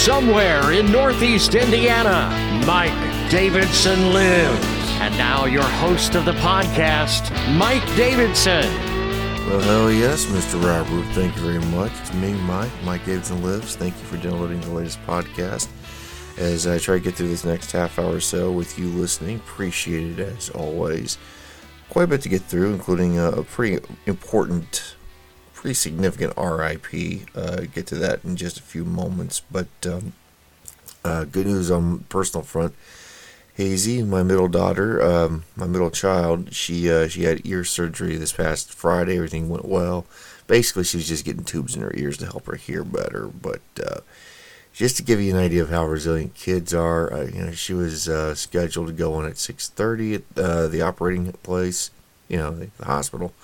Somewhere in Northeast Indiana, Mike Davidson lives. And now, your host of the podcast, Mike Davidson. Well, hell yes, Mr. Robert. Thank you very much. It's me, Mike. Mike Davidson Lives. Thank you for downloading the latest podcast. As I try to get through this next half hour or so with you listening, appreciate it as always. Quite a bit to get through, including a pretty important pretty significant RIP. Uh, get to that in just a few moments. But um, uh, good news on personal front. Hazy, my middle daughter, um, my middle child, she uh, she had ear surgery this past Friday. Everything went well. Basically, she was just getting tubes in her ears to help her hear better. But uh, just to give you an idea of how resilient kids are, uh, you know, she was uh, scheduled to go in at 6:30 at uh, the operating place, you know, the, the hospital.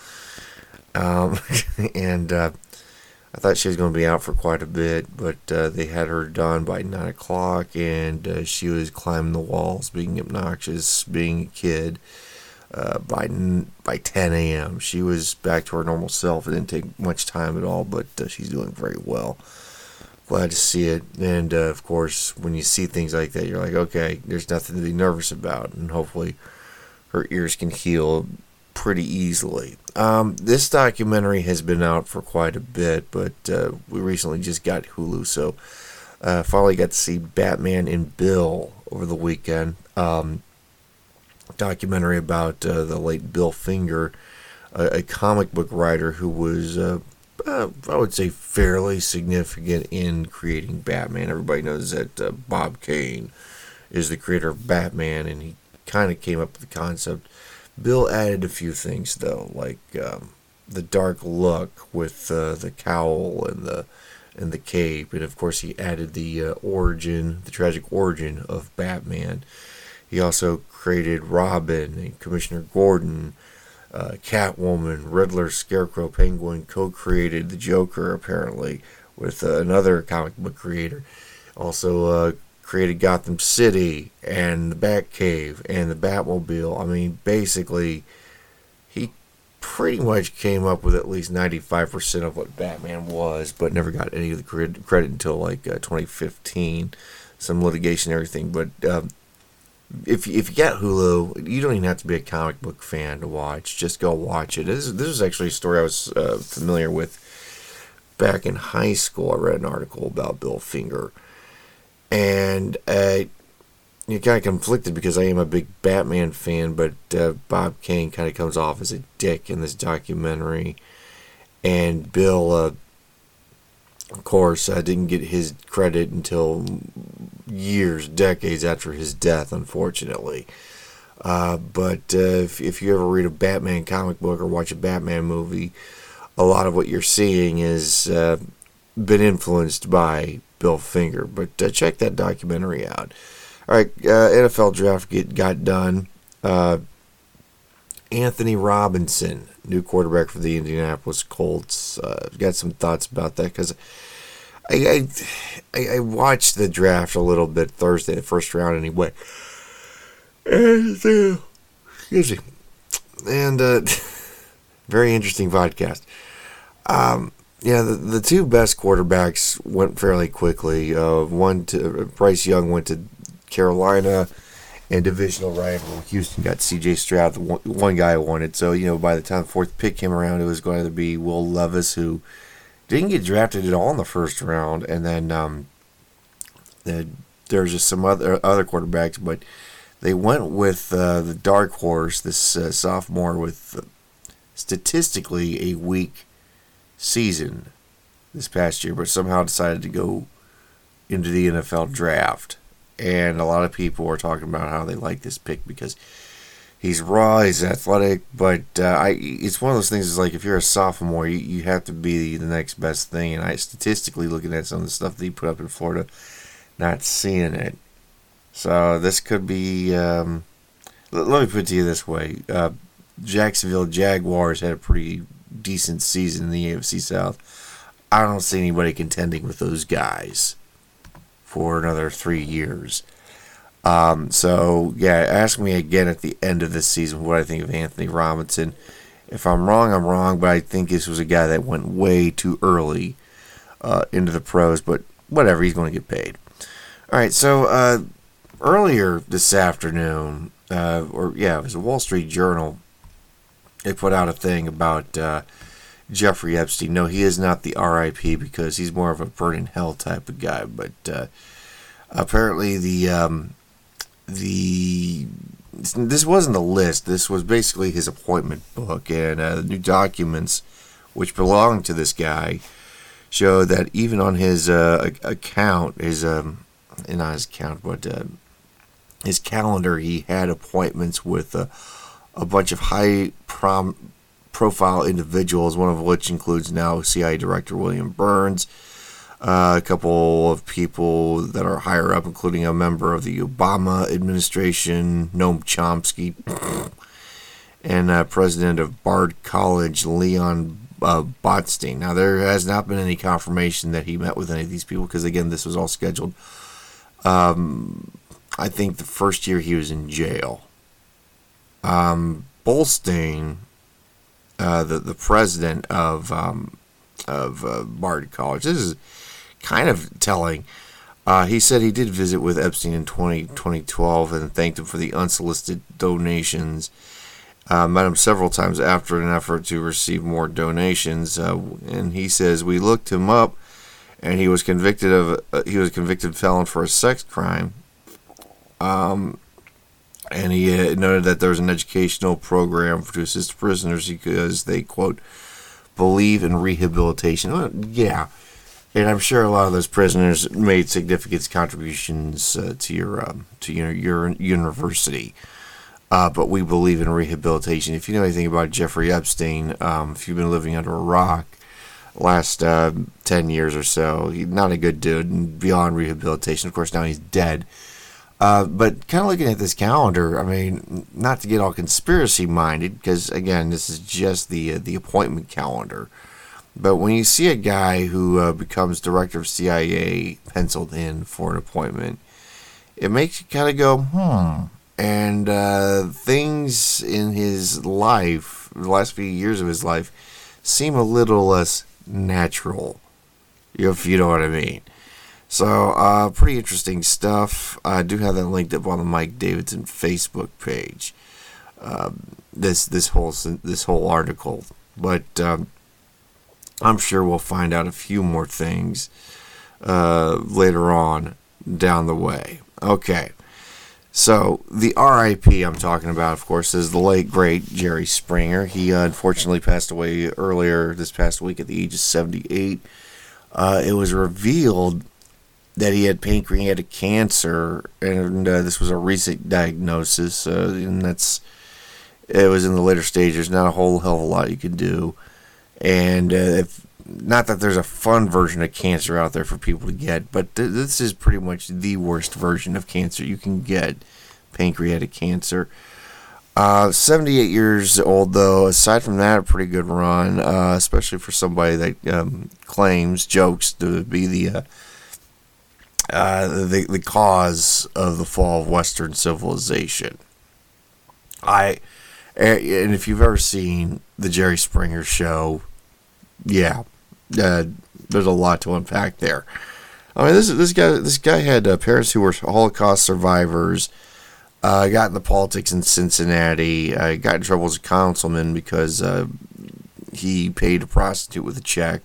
Um, and uh, I thought she was going to be out for quite a bit, but uh, they had her done by 9 o'clock, and uh, she was climbing the walls, being obnoxious, being a kid. Uh, by by 10 a.m., she was back to her normal self. It didn't take much time at all, but uh, she's doing very well. Glad to see it. And uh, of course, when you see things like that, you're like, okay, there's nothing to be nervous about, and hopefully her ears can heal pretty easily. Um, this documentary has been out for quite a bit, but uh, we recently just got Hulu, so uh, finally got to see Batman and Bill over the weekend. Um, documentary about uh, the late Bill Finger, a, a, comic book writer who was, uh, uh, I would say, fairly significant in creating Batman. Everybody knows that uh, Bob Kane is the creator of Batman, and he kind of came up with the concept Bill added a few things though, like um, the dark look with uh, the cowl and the and the cape, and of course he added the uh, origin, the tragic origin of Batman. He also created Robin and Commissioner Gordon, uh, Catwoman, Riddler, Scarecrow, Penguin. Co-created the Joker apparently with uh, another comic book creator. Also uh, created Gotham City and the Batcave and the Batmobile. I mean, basically, he pretty much came up with at least 95% of what Batman was, but never got any of the credit until like uh, 2015. Some litigation and everything. But um, if, if you got Hulu, you don't even have to be a comic book fan to watch. Just go watch it. This, this is actually a story I was uh, familiar with back in high school. I read an article about Bill Finger and uh, you're kind of conflicted because I am a big Batman fan, but uh, Bob Kane kind of comes off as a dick in this documentary, and Bill, uh, of course, uh, didn't get his credit until years, decades after his death, unfortunately. Uh, but uh, if, if you ever read a Batman comic book or watch a Batman movie, a lot of what you're seeing has uh, been influenced by Bill Finger. But uh, check that documentary out. All right, uh, NFL draft get got done. Uh, Anthony Robinson, new quarterback for the Indianapolis Colts. Uh, got some thoughts about that because I, I, I watched the draft a little bit Thursday, the first round anyway. And uh, excuse me, and uh, very interesting podcast. Um, yeah, the, the two best quarterbacks went fairly quickly. Uh, one to Bryce Young went to Carolina, and divisional rival Houston got C.J. Stroud, the one, one guy I wanted. So you know, by the time the fourth pick came around, it was going to be Will Levis, who didn't get drafted at all in the first round, and then um, the, there's just some other other quarterbacks, but they went with uh, the dark horse, this uh, sophomore with uh, statistically a weak season this past year, but somehow decided to go into the NFL draft. And a lot of people are talking about how they like this pick because he's raw, he's athletic, but uh, I it's one of those things. Is like if you're a sophomore, you, you have to be the next best thing. And I statistically looking at some of the stuff that he put up in Florida, not seeing it. So this could be. Um, let, let, me put it to you this way: uh, Jacksonville Jaguars had a pretty decent season in the AFC South. I don't see anybody contending with those guys for another three years. Um, so yeah, ask me again at the end of this season what I think of Anthony Robinson. If I'm wrong, I'm wrong, but I think this was a guy that went way too early uh, into the pros. But whatever, he's going to get paid. All right, so uh, earlier this afternoon, uh, or yeah, it was a Wall Street Journal. They put out a thing about uh, Jeffrey Epstein. No, he is not the RIP because he's more of a burning hell type of guy. But uh, apparently, the um, the this wasn't a list. This was basically his appointment book, and uh, new documents, which belonged to this guy, show that even on his uh, account, his um, not his account, but uh, his calendar, he had appointments with a, bunch of high prom, profile individuals, one of which includes now CIA Director William Burns, uh, a couple of people that are higher up, including a member of the Obama administration, Noam Chomsky, and uh, president of Bard College, Leon uh, Botstein. Now, there has not been any confirmation that he met with any of these people because, again, this was all scheduled. Um, I think the first year he was in jail. Um, Botstein, uh, the the president of um, of uh, Bard College, this is kind of telling. Uh, he said he did visit with Epstein in 20, 2012 and thanked him for the unsolicited donations. Uh, met him several times after an effort to receive more donations, uh, and he says we looked him up, and he was convicted of uh, he was convicted felon for a sex crime. Um, and he uh, noted that there was an educational program to assist prisoners because they quote believe in rehabilitation. Well, yeah, and I'm sure a lot of those prisoners made significant contributions uh, to your um, to your your university. Uh, but we believe in rehabilitation. If you know anything about Jeffrey Epstein, um, if you've been living under a rock last uh, ten years or so, he's not a good dude. And beyond rehabilitation, of course, now he's dead. Uh, but kind of looking at this calendar, I mean, not to get all conspiracy minded, because again, this is just the uh, the appointment calendar. But when you see a guy who uh, becomes director of CIA penciled in for an appointment, it makes you kind of go, hmm. And uh, things in his life, the last few years of his life, seem a little less natural, if you know what I mean. So, uh, pretty interesting stuff. I do have that linked up on the Mike Davidson Facebook page. Um, this this whole this whole article, but um, I'm sure we'll find out a few more things uh, later on down the way. Okay. So the RIP I'm talking about, of course, is the late great Jerry Springer. He uh, unfortunately passed away earlier this past week at the age of 78. Uh, it was revealed that he had pancreatic cancer, and uh, this was a recent diagnosis, uh, and that's it was in the later stages. Not a whole hell of a lot you could do, and uh, if not that there's a fun version of cancer out there for people to get, but th- this is pretty much the worst version of cancer you can get, pancreatic cancer. Uh, 78 years old, though. Aside from that, a pretty good run, uh, especially for somebody that um, claims jokes to be the uh, the the cause of the fall of Western civilization. I and if you've ever seen the Jerry Springer show, yeah, uh, there's a lot to unpack there. I mean, this this guy this guy had uh, parents who were Holocaust survivors. Uh, got into politics in Cincinnati. Uh, got in trouble as a councilman because uh, he paid a prostitute with a check,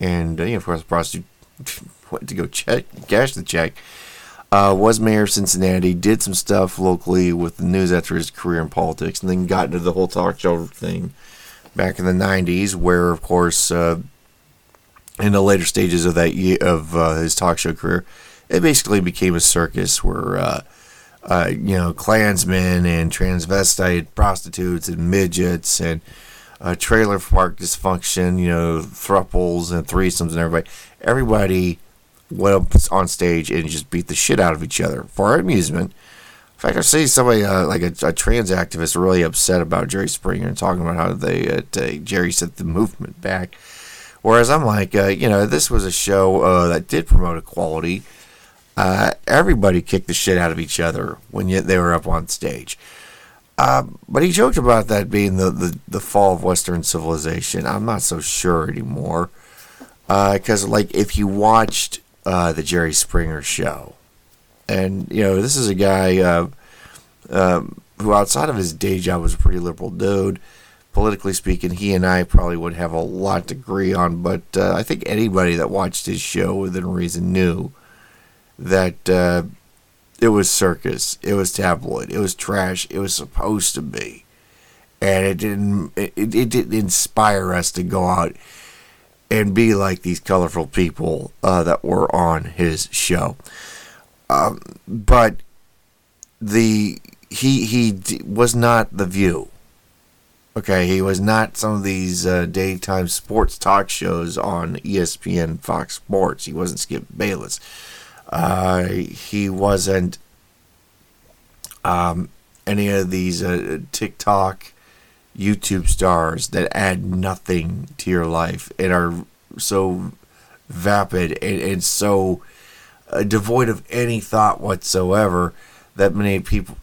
and uh, you know, of course, the prostitute went to go check cash the check. Uh, was mayor of Cincinnati, did some stuff locally with the news after his career in politics, and then got into the whole talk show thing back in the '90s, where, of course, uh, in the later stages of that year, of uh, his talk show career, it basically became a circus where, uh, uh, you know, Klansmen and transvestite prostitutes and midgets and uh, trailer park dysfunction, you know, thruples and threesomes and everybody, everybody went up on stage and just beat the shit out of each other for our amusement. In fact, I see somebody uh, like a, a, trans activist really upset about Jerry Springer and talking about how they uh, Jerry set the movement back. Whereas I'm like, uh, you know, this was a show uh, that did promote equality. Uh, everybody kicked the shit out of each other when they were up on stage. Uh, but he joked about that being the, the, the fall of Western civilization. I'm not so sure anymore. Because, like, if you watched uh, the Jerry Springer Show, and you know this is a guy uh, um, who, outside of his day job, was a pretty liberal dude. Politically speaking, he and I probably would have a lot to agree on, but uh, I think anybody that watched his show within reason knew that uh, it was circus, it was tabloid, it was trash, it was supposed to be, and it didn't. It, it didn't inspire us to go out and be like these colorful people uh, that were on his show. Um, but the he he d- was not the View. Okay, he was not some of these uh, daytime sports talk shows on ESPN, Fox Sports. He wasn't Skip Bayless. Uh, he wasn't um, any of these uh, TikTok, YouTube stars that add nothing to your life and are so vapid and, and so uh, devoid of any thought whatsoever that many people,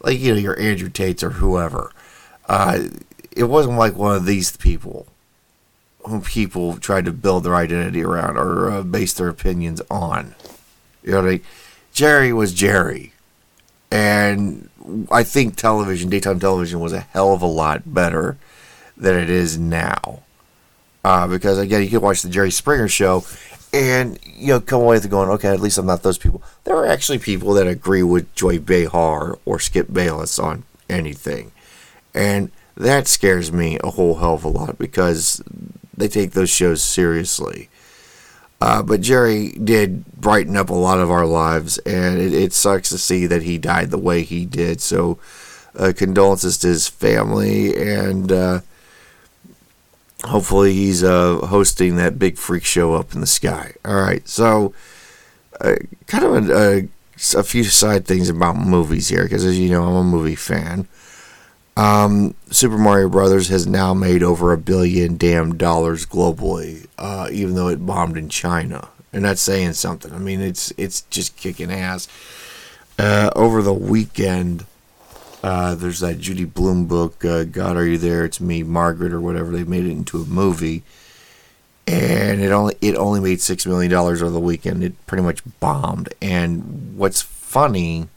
like you know, your Andrew Tates or whoever, uh, it wasn't like one of these people whom people tried to build their identity around or uh, base their opinions on. You know mean? Jerry was Jerry. And I think television, daytime television, was a hell of a lot better than it is now. Uh, because again, you can watch the Jerry Springer show, and you know come away with going, okay, at least I'm not those people. There are actually people that agree with Joy Behar or Skip Bayless on anything, and that scares me a whole hell of a lot because they take those shows seriously. Uh, but Jerry did brighten up a lot of our lives, and it, it sucks to see that he died the way he did. So, uh, condolences to his family, and uh, hopefully he's uh, hosting that big freak show up in the sky. All right, so uh, kind of a, a, a, few side things about movies here, because as you know, I'm a movie fan. Um, Super Mario Brothers has now made over a billion damn dollars globally, uh, even though it bombed in China, and that's saying something. I mean, it's it's just kicking ass. Uh, over the weekend, uh, there's that Judy Blume book, uh, God, Are You There? It's Me, Margaret, or whatever. They made it into a movie, and it only it only made six million dollars over the weekend. It pretty much bombed. And what's funny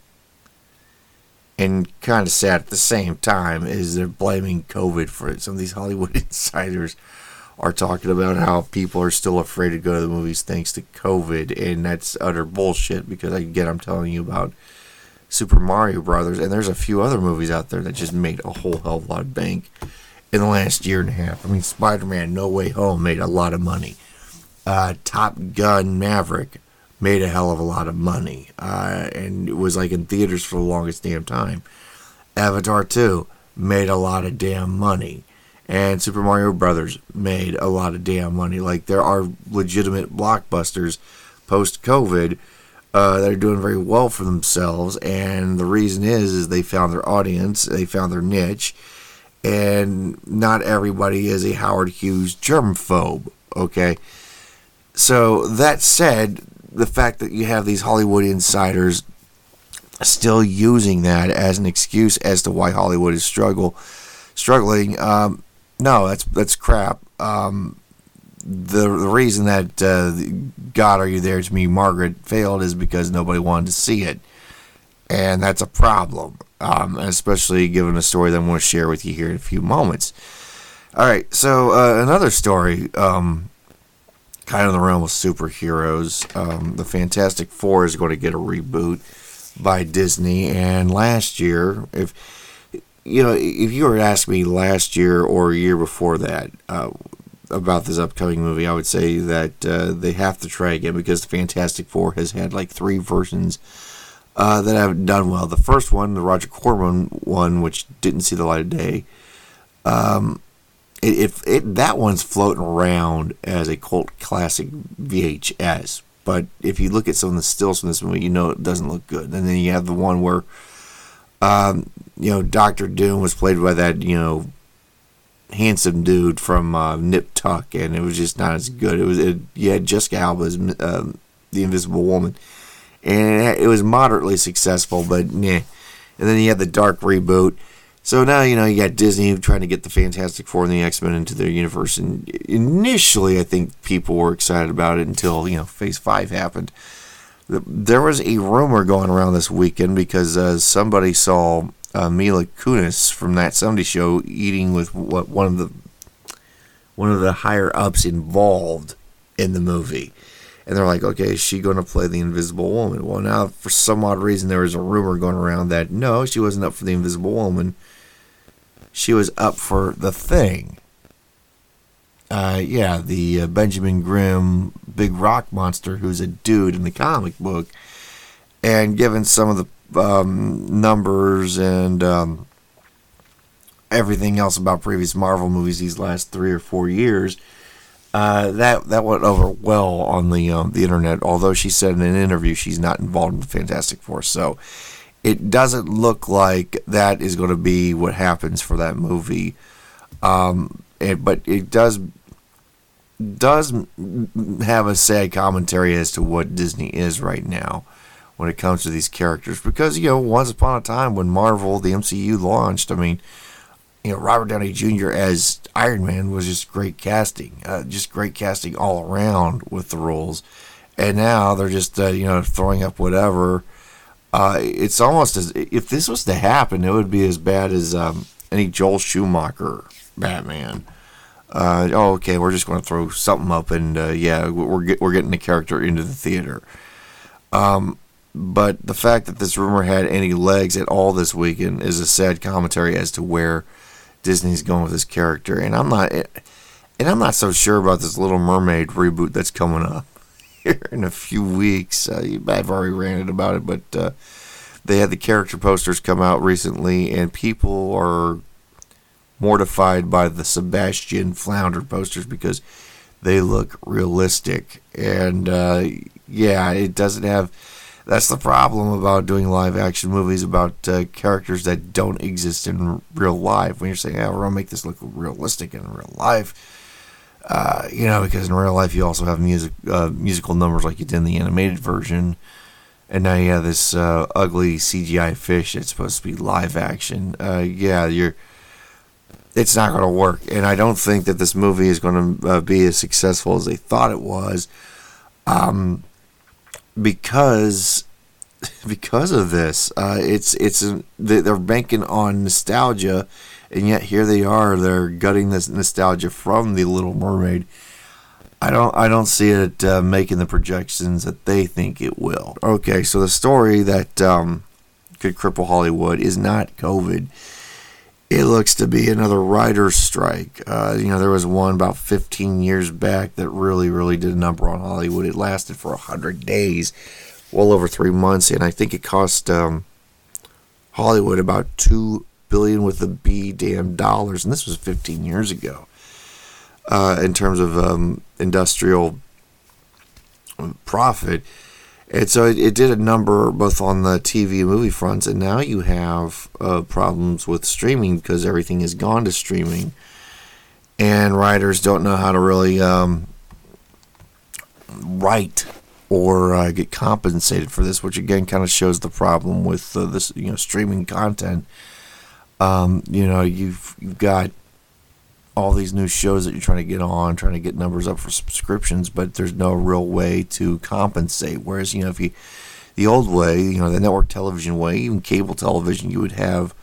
and kind of sad at the same time is they're blaming COVID for it. Some of these Hollywood insiders are talking about how people are still afraid to go to the movies thanks to COVID, and that's utter bullshit. Because again, I'm telling you about Super Mario Brothers, and there's a few other movies out there that just made a whole hell of a lot of bank in the last year and a half. I mean, Spider-Man: No Way Home made a lot of money. Uh, Top Gun: Maverick made a hell of a lot of money, uh, and it was like in theaters for the longest damn time. Avatar 2 made a lot of damn money, and Super Mario Brothers made a lot of damn money. Like there are legitimate blockbusters post COVID uh, that are doing very well for themselves, and the reason is is they found their audience, they found their niche, and not everybody is a Howard Hughes germphobe. Okay. So that said, the fact that you have these Hollywood insiders still using that as an excuse as to why Hollywood is struggle struggling. Um, no, that's that's crap. Um, the, the reason that uh, God, are you there to me, Margaret failed is because nobody wanted to see it, and that's a problem. Um, especially given the story that I'm going to share with you here in a few moments. All right, so uh, another story um, kind of the realm of superheroes. Um, the Fantastic Four is going to get a reboot by Disney, and last year, if you know, if you were to ask me last year or a year before that uh, about this upcoming movie, I would say that uh, they have to try again because the Fantastic Four has had like three versions. Uh, that haven't done well. The first one, the Roger Corman one, which didn't see the light of day, um, it, it, it, that one's floating around as a cult classic VHS. But if you look at some of the stills from this movie, you know it doesn't look good. And then you have the one where, um, you know, Doctor Doom was played by that you know handsome dude from uh, Nip Tuck, and it was just not as good. It was it, you had Jessica Alba as um, the Invisible Woman, and it, it was moderately successful, but nah. And then you had the Dark reboot So now you know you got Disney trying to get the Fantastic Four and the X Men into their universe, and initially I think people were excited about it until you know Phase Five happened. There was a rumor going around this weekend because uh, somebody saw uh, Mila Kunis from that '70s show eating with what one of the one of the higher ups involved in the movie. And they're like, okay, is she going to play the Invisible Woman? Well, now, for some odd reason, there was a rumor going around that no, she wasn't up for the Invisible Woman. She was up for the Thing. Uh, yeah, the uh, Benjamin Grimm big rock monster who's a dude in the comic book. And given some of the um, numbers and um, everything else about previous Marvel movies these last three or four years, uh, that that went over well on the um, the internet. Although she said in an interview she's not involved in the Fantastic Four, so it doesn't look like that is going to be what happens for that movie. Um, it, but it does does have a sad commentary as to what Disney is right now when it comes to these characters. Because you know, once upon a time when Marvel, the MCU launched, I mean you know, Robert Downey Jr. as Iron Man was just great casting, uh, just great casting all around with the roles. And now they're just, uh, you know, throwing up whatever. Uh, it's almost as if this was to happen, it would be as bad as um, any Joel Schumacher Batman. Uh, oh, okay, we're just going to throw something up, and uh, yeah, we're get, we're getting the character into the theater. Um, but the fact that this rumor had any legs at all this weekend is a sad commentary as to where Disney's going with this character, and I'm not, and I'm not so sure about this Little Mermaid reboot that's coming up here in a few weeks. Uh, I've already ranted about it, but uh, they had the character posters come out recently, and people are mortified by the Sebastian Flounder posters because they look realistic, and uh, yeah, it doesn't have that's the problem about doing live action movies about uh, characters that don't exist in real life. When you're saying, "Yeah, we're gonna make this look realistic in real life," uh, you know, because in real life you also have music, uh, musical numbers like you did in the animated version, and now you have this uh, ugly CGI fish that's supposed to be live action. Uh, yeah, you're. It's not going to work, and I don't think that this movie is going to uh, be as successful as they thought it was. Um, because because of this. Uh, it's it's they're banking on nostalgia, and yet here they are. They're gutting this nostalgia from the Little Mermaid. I don't I don't see it uh, making the projections that they think it will. Okay, so the story that um, could cripple Hollywood is not COVID. It looks to be another writer's strike. Uh, you know, there was one about 15 years back that really, really did a number on Hollywood. It lasted for 100 days, well over three months, and I think it cost um, Hollywood about two billion with a B damn dollars, and this was 15 years ago. Uh, in terms of um, industrial profit, and so it, it, did a number both on the TV and movie fronts, and now you have uh, problems with streaming because everything has gone to streaming, and writers don't know how to really um, write or uh, get compensated for this, which again kind of shows the problem with uh, this, you know, streaming content. Um, you know, you've you've got all these new shows that you're trying to get on, trying to get numbers up for subscriptions, but there's no real way to compensate. Whereas, you know, if you, the old way, you know, the network television way, even cable television, you would have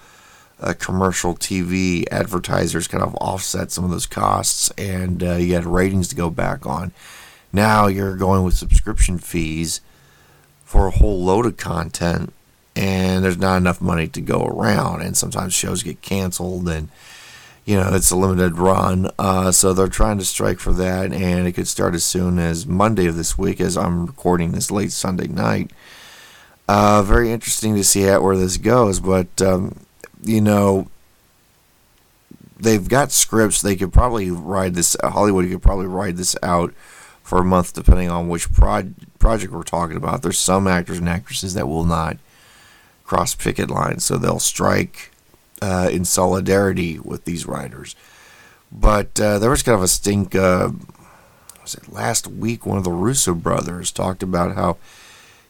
a commercial TV advertisers kind of offset some of those costs and uh, you had ratings to go back on. Now you're going with subscription fees for a whole load of content and there's not enough money to go around and sometimes shows get canceled and you know, it's a limited run. Uh, so they're trying to strike for that, and it could start as soon as Monday of this week, as I'm recording this late Sunday night. Uh, very interesting to see how, where this goes, but, um, you know, they've got scripts. They could probably ride this, Hollywood could probably ride this out for a month, depending on which pro- project we're talking about. There's some actors and actresses that will not cross picket lines, so they'll strike uh, in solidarity with these writers. But uh, there was kind of a stink. Uh, was it last week? One of the Russo brothers talked about how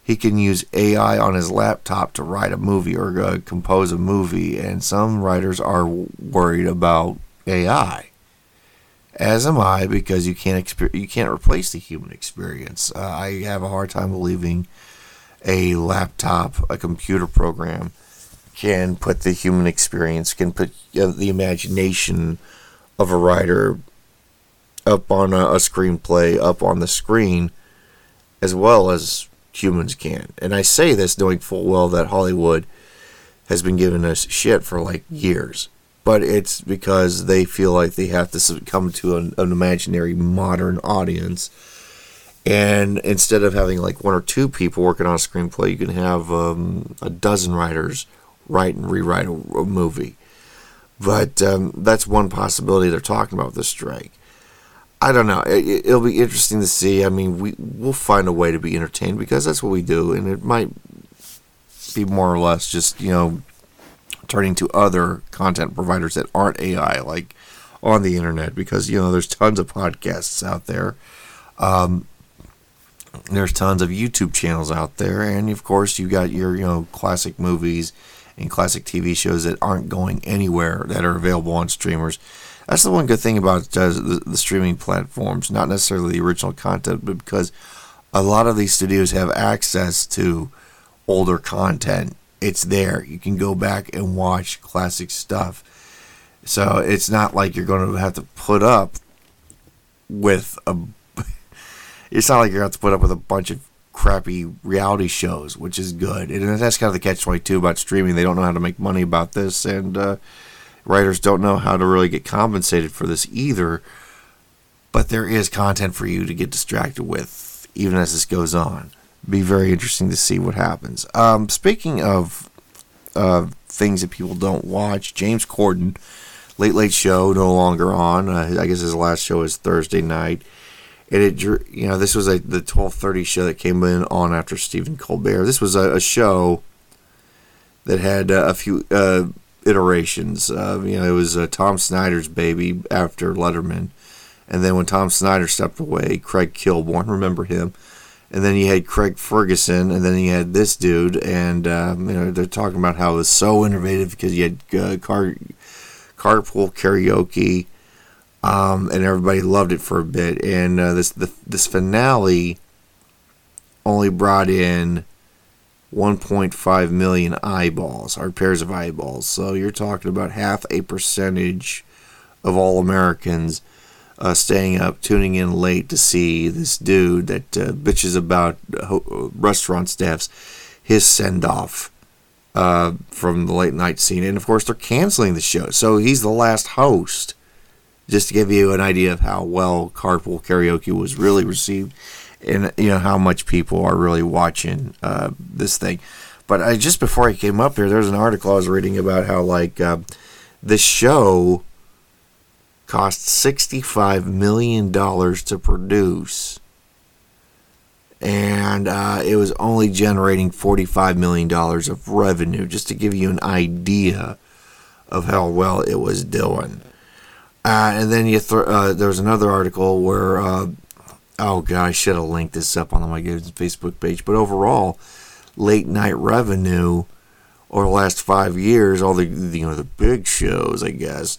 he can use AI on his laptop to write a movie or uh, compose a movie. And some writers are worried about AI, as am I, because you can't exper- you can't replace the human experience. Uh, I have a hard time believing a laptop, a computer program, can put the human experience, can put uh, the imagination of a writer up on a, a screenplay, up on the screen, as well as humans can. And I say this knowing full well that Hollywood has been giving us shit for like years. But it's because they feel like they have to come to an, an imaginary modern audience. And instead of having like one or two people working on a screenplay, you can have um, a dozen writers write and rewrite a, a movie. But um, that's one possibility they're talking about with the strike. I don't know. It, will be interesting to see. I mean, we we'll find a way to be entertained because that's what we do, and it might be more or less just you know turning to other content providers that aren't AI, like on the internet, because you know there's tons of podcasts out there. Um, there's tons of YouTube channels out there, and of course you've got your you know classic movies and classic TV shows that aren't going anywhere that are available on streamers that's the one good thing about uh, the, the streaming platforms, not necessarily the original content, but because a lot of these studios have access to older content. It's there. You can go back and watch classic stuff. So it's not like you're going to have to put up with a. It's not like you're going to have to put up with a bunch of crappy reality shows, which is good. And that's kind of the catch 22 about streaming. They don't know how to make money about this. And, uh, writers don't know how to really get compensated for this either. But there is content for you to get distracted with, even as this goes on. Be very interesting to see what happens. Um, speaking of uh, things that people don't watch, James Corden, Late Late Show, no longer on. Uh, I guess his last show is Thursday night. And it, you know, this was a the twelve thirty show that came in on after Stephen Colbert. This was a, a show that had uh, a few uh, iterations. Uh, you know, it was uh, Tom Snyder's baby after Letterman, and then when Tom Snyder stepped away, Craig Kilborn, remember him, and then he had Craig Ferguson, and then he had this dude, and um, you know they're talking about how it was so innovative because you had uh, car carpool karaoke, um, and everybody loved it for a bit, and uh, this the, this finale only brought in 1.5 million eyeballs, or pairs of eyeballs. So you're talking about half a percentage of all Americans uh, staying up, tuning in late to see this dude that uh, bitches about restaurant staffs, his send off uh, from the late night scene. And of course, they're canceling the show. So he's the last host. Just to give you an idea of how well Carpool Karaoke was really received and you know how much people are really watching uh, this thing. But I just before I came up here, there was an article I was reading about how like uh, this show cost sixty five million dollars to produce, and uh, it was only generating forty five million dollars of revenue. Just to give you an idea of how well it was doing. Uh, and then you th- uh, there was another article where uh, oh god, I should have linked this up on my Facebook page. But overall, late night revenue over the last five years, all the you know the big shows, I guess,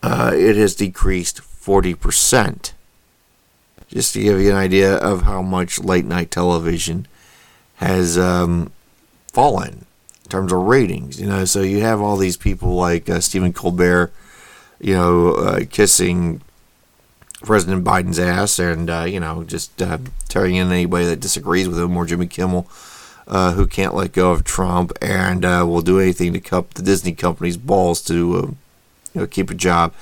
uh, it has decreased forty percent. Just to give you an idea of how much late night television has um, fallen in terms of ratings. You know, so you have all these people like uh, Stephen Colbert, you know, uh, kissing President Biden's ass and, uh, you know, just uh, tearing in anybody that disagrees with him, or Jimmy Kimmel, uh, who can't let go of Trump and uh, will do anything to cup the Disney company's balls to uh, you know, keep a job.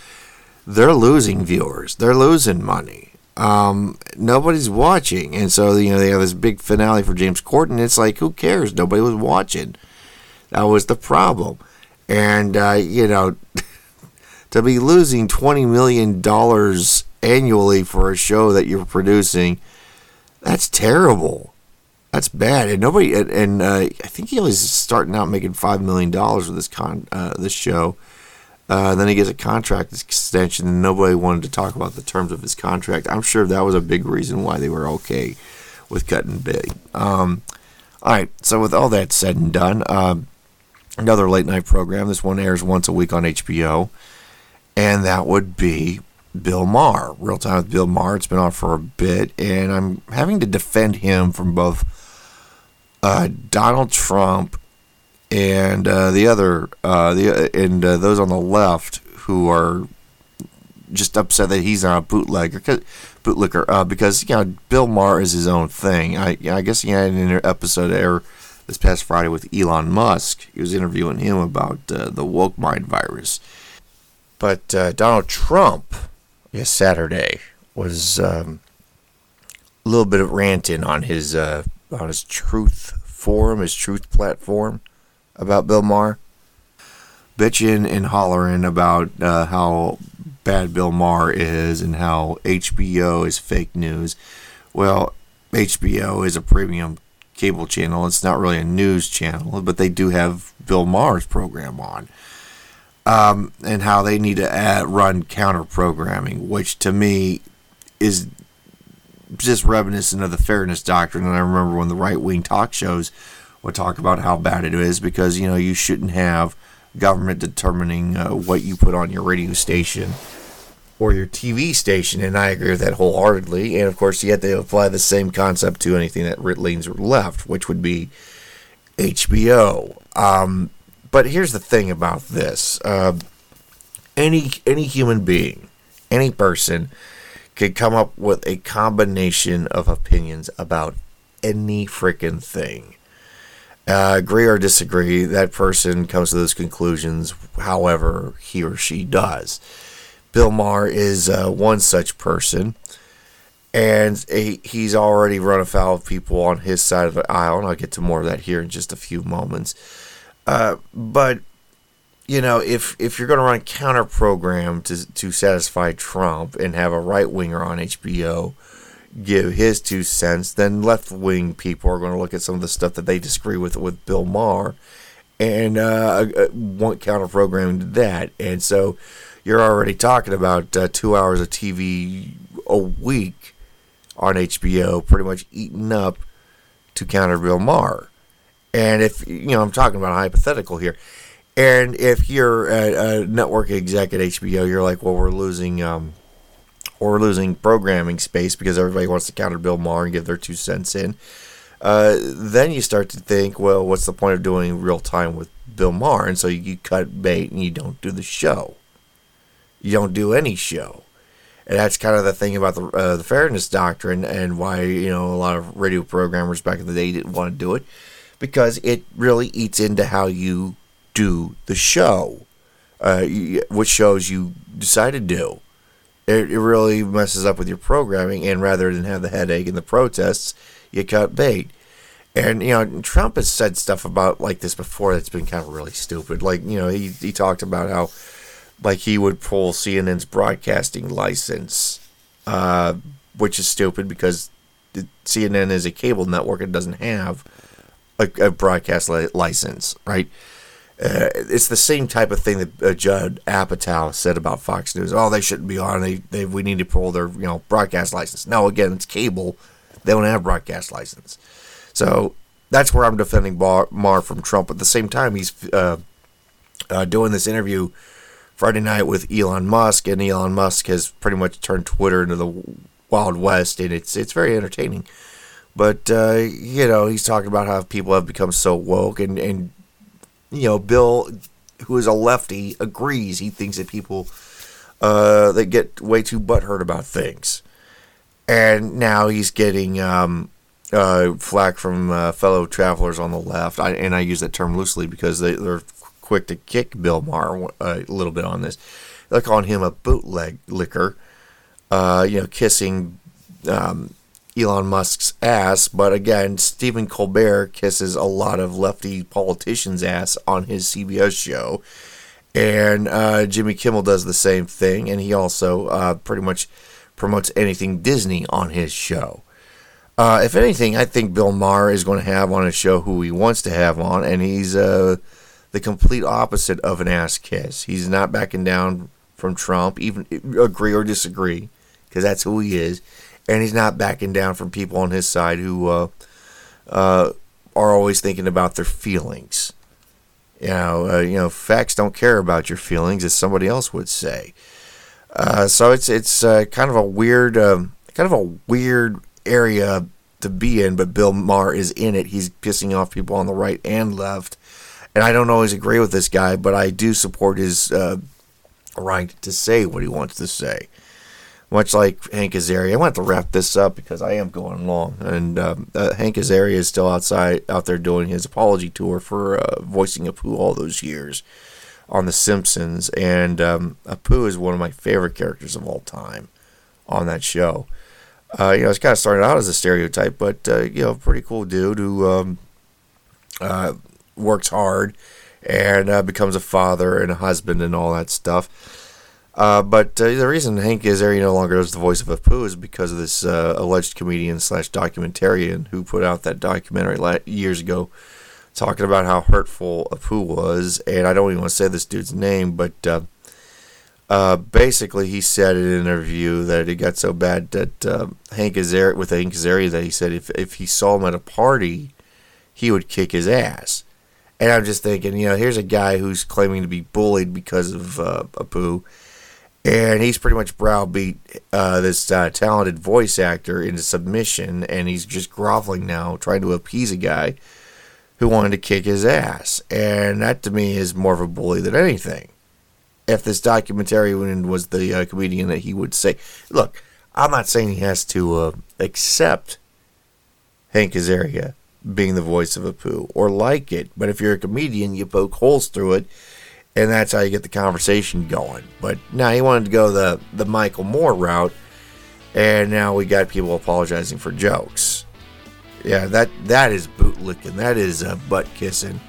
They're losing viewers, they're losing money. Um, nobody's watching. And so, you know, they have this big finale for James Corden. It's like, who cares? Nobody was watching. That was the problem. And, you know, to be losing $20 million annually for a show that you're producing, that's terrible. That's bad, and nobody. And, and uh, I think he was starting out making five million dollars with this con uh, this show. Uh, then he gets a contract extension, and nobody wanted to talk about the terms of his contract. I'm sure that was a big reason why they were okay with cutting big. Um, All right, so with all that said and done, um, another late night program. This one airs once a week on HBO, and that would be Bill Maher. Real Time with Bill Maher. It's been on for a bit, and I'm having to defend him from both uh, Donald Trump and uh, the other uh, the and uh, those on the left who are just upset that he's not a bootlegger, bootlicker, uh, because you know Bill Maher is his own thing. I I guess he had an episode air this past Friday with Elon Musk. He was interviewing him about uh, the woke mind virus. But uh, Donald Trump, yes, Saturday was um, a little bit of ranting on his uh, on his Truth forum, his Truth platform about Bill Maher, bitching and hollering about uh, how bad Bill Maher is and how HBO is fake news. Well, HBO is a premium cable channel. It's not really a news channel, but they do have Bill Maher's program on. Um, and how they need to add, run counter programming, which to me is just reminiscent of the fairness doctrine. And I remember when the right wing talk shows would talk about how bad it is because, you know, you shouldn't have government determining uh, what you put on your radio station or your TV station, and I agree with that wholeheartedly. And of course, have to apply the same concept to anything that leans left, which would be HBO. Um, but here's the thing about this: uh, any any human being, any person, could come up with a combination of opinions about any freaking thing. Uh, agree or disagree, that person comes to those conclusions however he or she does. Bill Maher is uh, one such person, and he, he's already run afoul of people on his side of the aisle, and I'll get to more of that here in just a few moments. Uh, but you know, if if you're going to run a counter program to to satisfy Trump and have a right winger on HBO give his two cents, then left wing people are going to look at some of the stuff that they disagree with with Bill Maher and uh, uh want counter programming to that, and so you're already talking about uh, two hours of TV a week on HBO, pretty much eaten up to counter Bill Maher. And if, you know, I'm talking about a hypothetical here. And if you're a, a network exec at HBO, you're like, well, we're losing, um, we're losing programming space because everybody wants to counter Bill Maher and give their two cents in. Uh, then you start to think, well, what's the point of doing real time with Bill Maher? And so you cut bait and you don't do the show you don't do any show. And that's kind of the thing about the uh, the fairness doctrine and why you know a lot of radio programmers back in the day didn't want to do it because it really eats into how you do the show, uh, which shows you decide to do. It, it really messes up with your programming, and rather than have the headache and the protests, you cut bait. And you know, Trump has said stuff about like this before that's been kind of really stupid. Like you know, he he talked about how like he would pull CNN's broadcasting license, uh, which is stupid because CNN is a cable network and doesn't have a, a broadcast li- license, right? Uh, it's the same type of thing that uh, Judd Apatow said about Fox News. Oh, they shouldn't be on. They, they we need to pull their you know broadcast license. No, again, it's cable. They don't have broadcast license. So that's where I'm defending Bar- Maher from Trump. At the same time, he's uh, uh doing this interview Friday night with Elon Musk, and Elon Musk has pretty much turned Twitter into the Wild West, and it's it's very entertaining. But uh, you know, he's talking about how people have become so woke, and and you know, Bill, who is a lefty, agrees. He thinks that people uh, they get way too butthurt about things, and now he's getting. Um, uh, flack from uh, fellow travelers on the left, I, and I use that term loosely because they, they're quick to kick Bill Maher uh, a little bit on this. They're calling him a bootleg licker, uh, you know, kissing um, Elon Musk's ass. But again, Stephen Colbert kisses a lot of lefty politicians' ass on his CBS show. And uh, Jimmy Kimmel does the same thing, and he also uh, pretty much promotes anything Disney on his show. Uh, if anything, I think Bill Maher is going to have on his show who he wants to have on, and he's uh, the complete opposite of an ass kiss. He's not backing down from Trump, even agree or disagree, because that's who he is, and he's not backing down from people on his side who uh, uh, are always thinking about their feelings. You know, uh, you know, facts don't care about your feelings, as somebody else would say. Uh, so it's it's uh, kind of a weird, um, kind of a weird area to be in. But Bill Maher is in it. He's pissing off people on the right and left, and I don't always agree with this guy, but I do support his uh, right to say what he wants to say much like Hank Azaria. I want to wrap this up because I am going long, and um, uh, Hank Azaria is still outside out there doing his apology tour for uh, voicing Apu all those years on The Simpsons, and um, Apu is one of my favorite characters of all time on that show. Uh, you know, it's kind of started out as a stereotype, but uh, you know, pretty cool dude who um, uh, works hard and uh, becomes a father and a husband and all that stuff uh, but uh, the reason Hank Azaria no longer does the voice of Apu is because of this uh, alleged comedian slash documentarian who put out that documentary la- years ago talking about how hurtful Apu was. And I don't even want to say this dude's name, but uh, uh, basically he said in an interview that it got so bad that uh, Hank Azaria, with Hank Azaria, that he said if, if he saw him at a party, he would kick his ass. And I'm just thinking, you know, here's a guy who's claiming to be bullied because of Apu and he's pretty much browbeat uh, this uh, talented voice actor into submission, and he's just groveling now, trying to appease a guy who wanted to kick his ass. And that to me is more of a bully than anything. If this documentarian was the uh, comedian that he would say, look, I'm not saying he has to uh, accept Hank Azaria being the voice of Apu or like it, but if you're a comedian, you poke holes through it and that's how you get the conversation going. But now he wanted to go the the Michael Moore route, and now we got people apologizing for jokes. Yeah, that that is bootlicking. That is uh, butt kissing.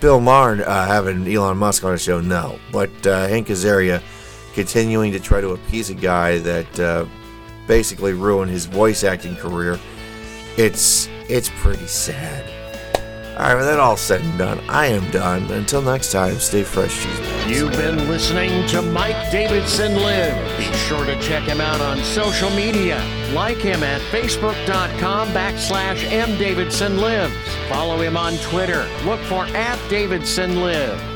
Bill Maher uh, having Elon Musk on his show, no. But uh, Hank Azaria continuing to try to appease a guy that uh, basically ruined his voice acting career. It's it's pretty sad. Alright, with that all said and done, I am done. Until next time, stay fresh, cheese. You've been listening to Mike Davidson Live. Be sure to check him out on social media. Like him at facebook.com backslash mdavidsonlives. Follow him on Twitter. Look for at Davidson Live.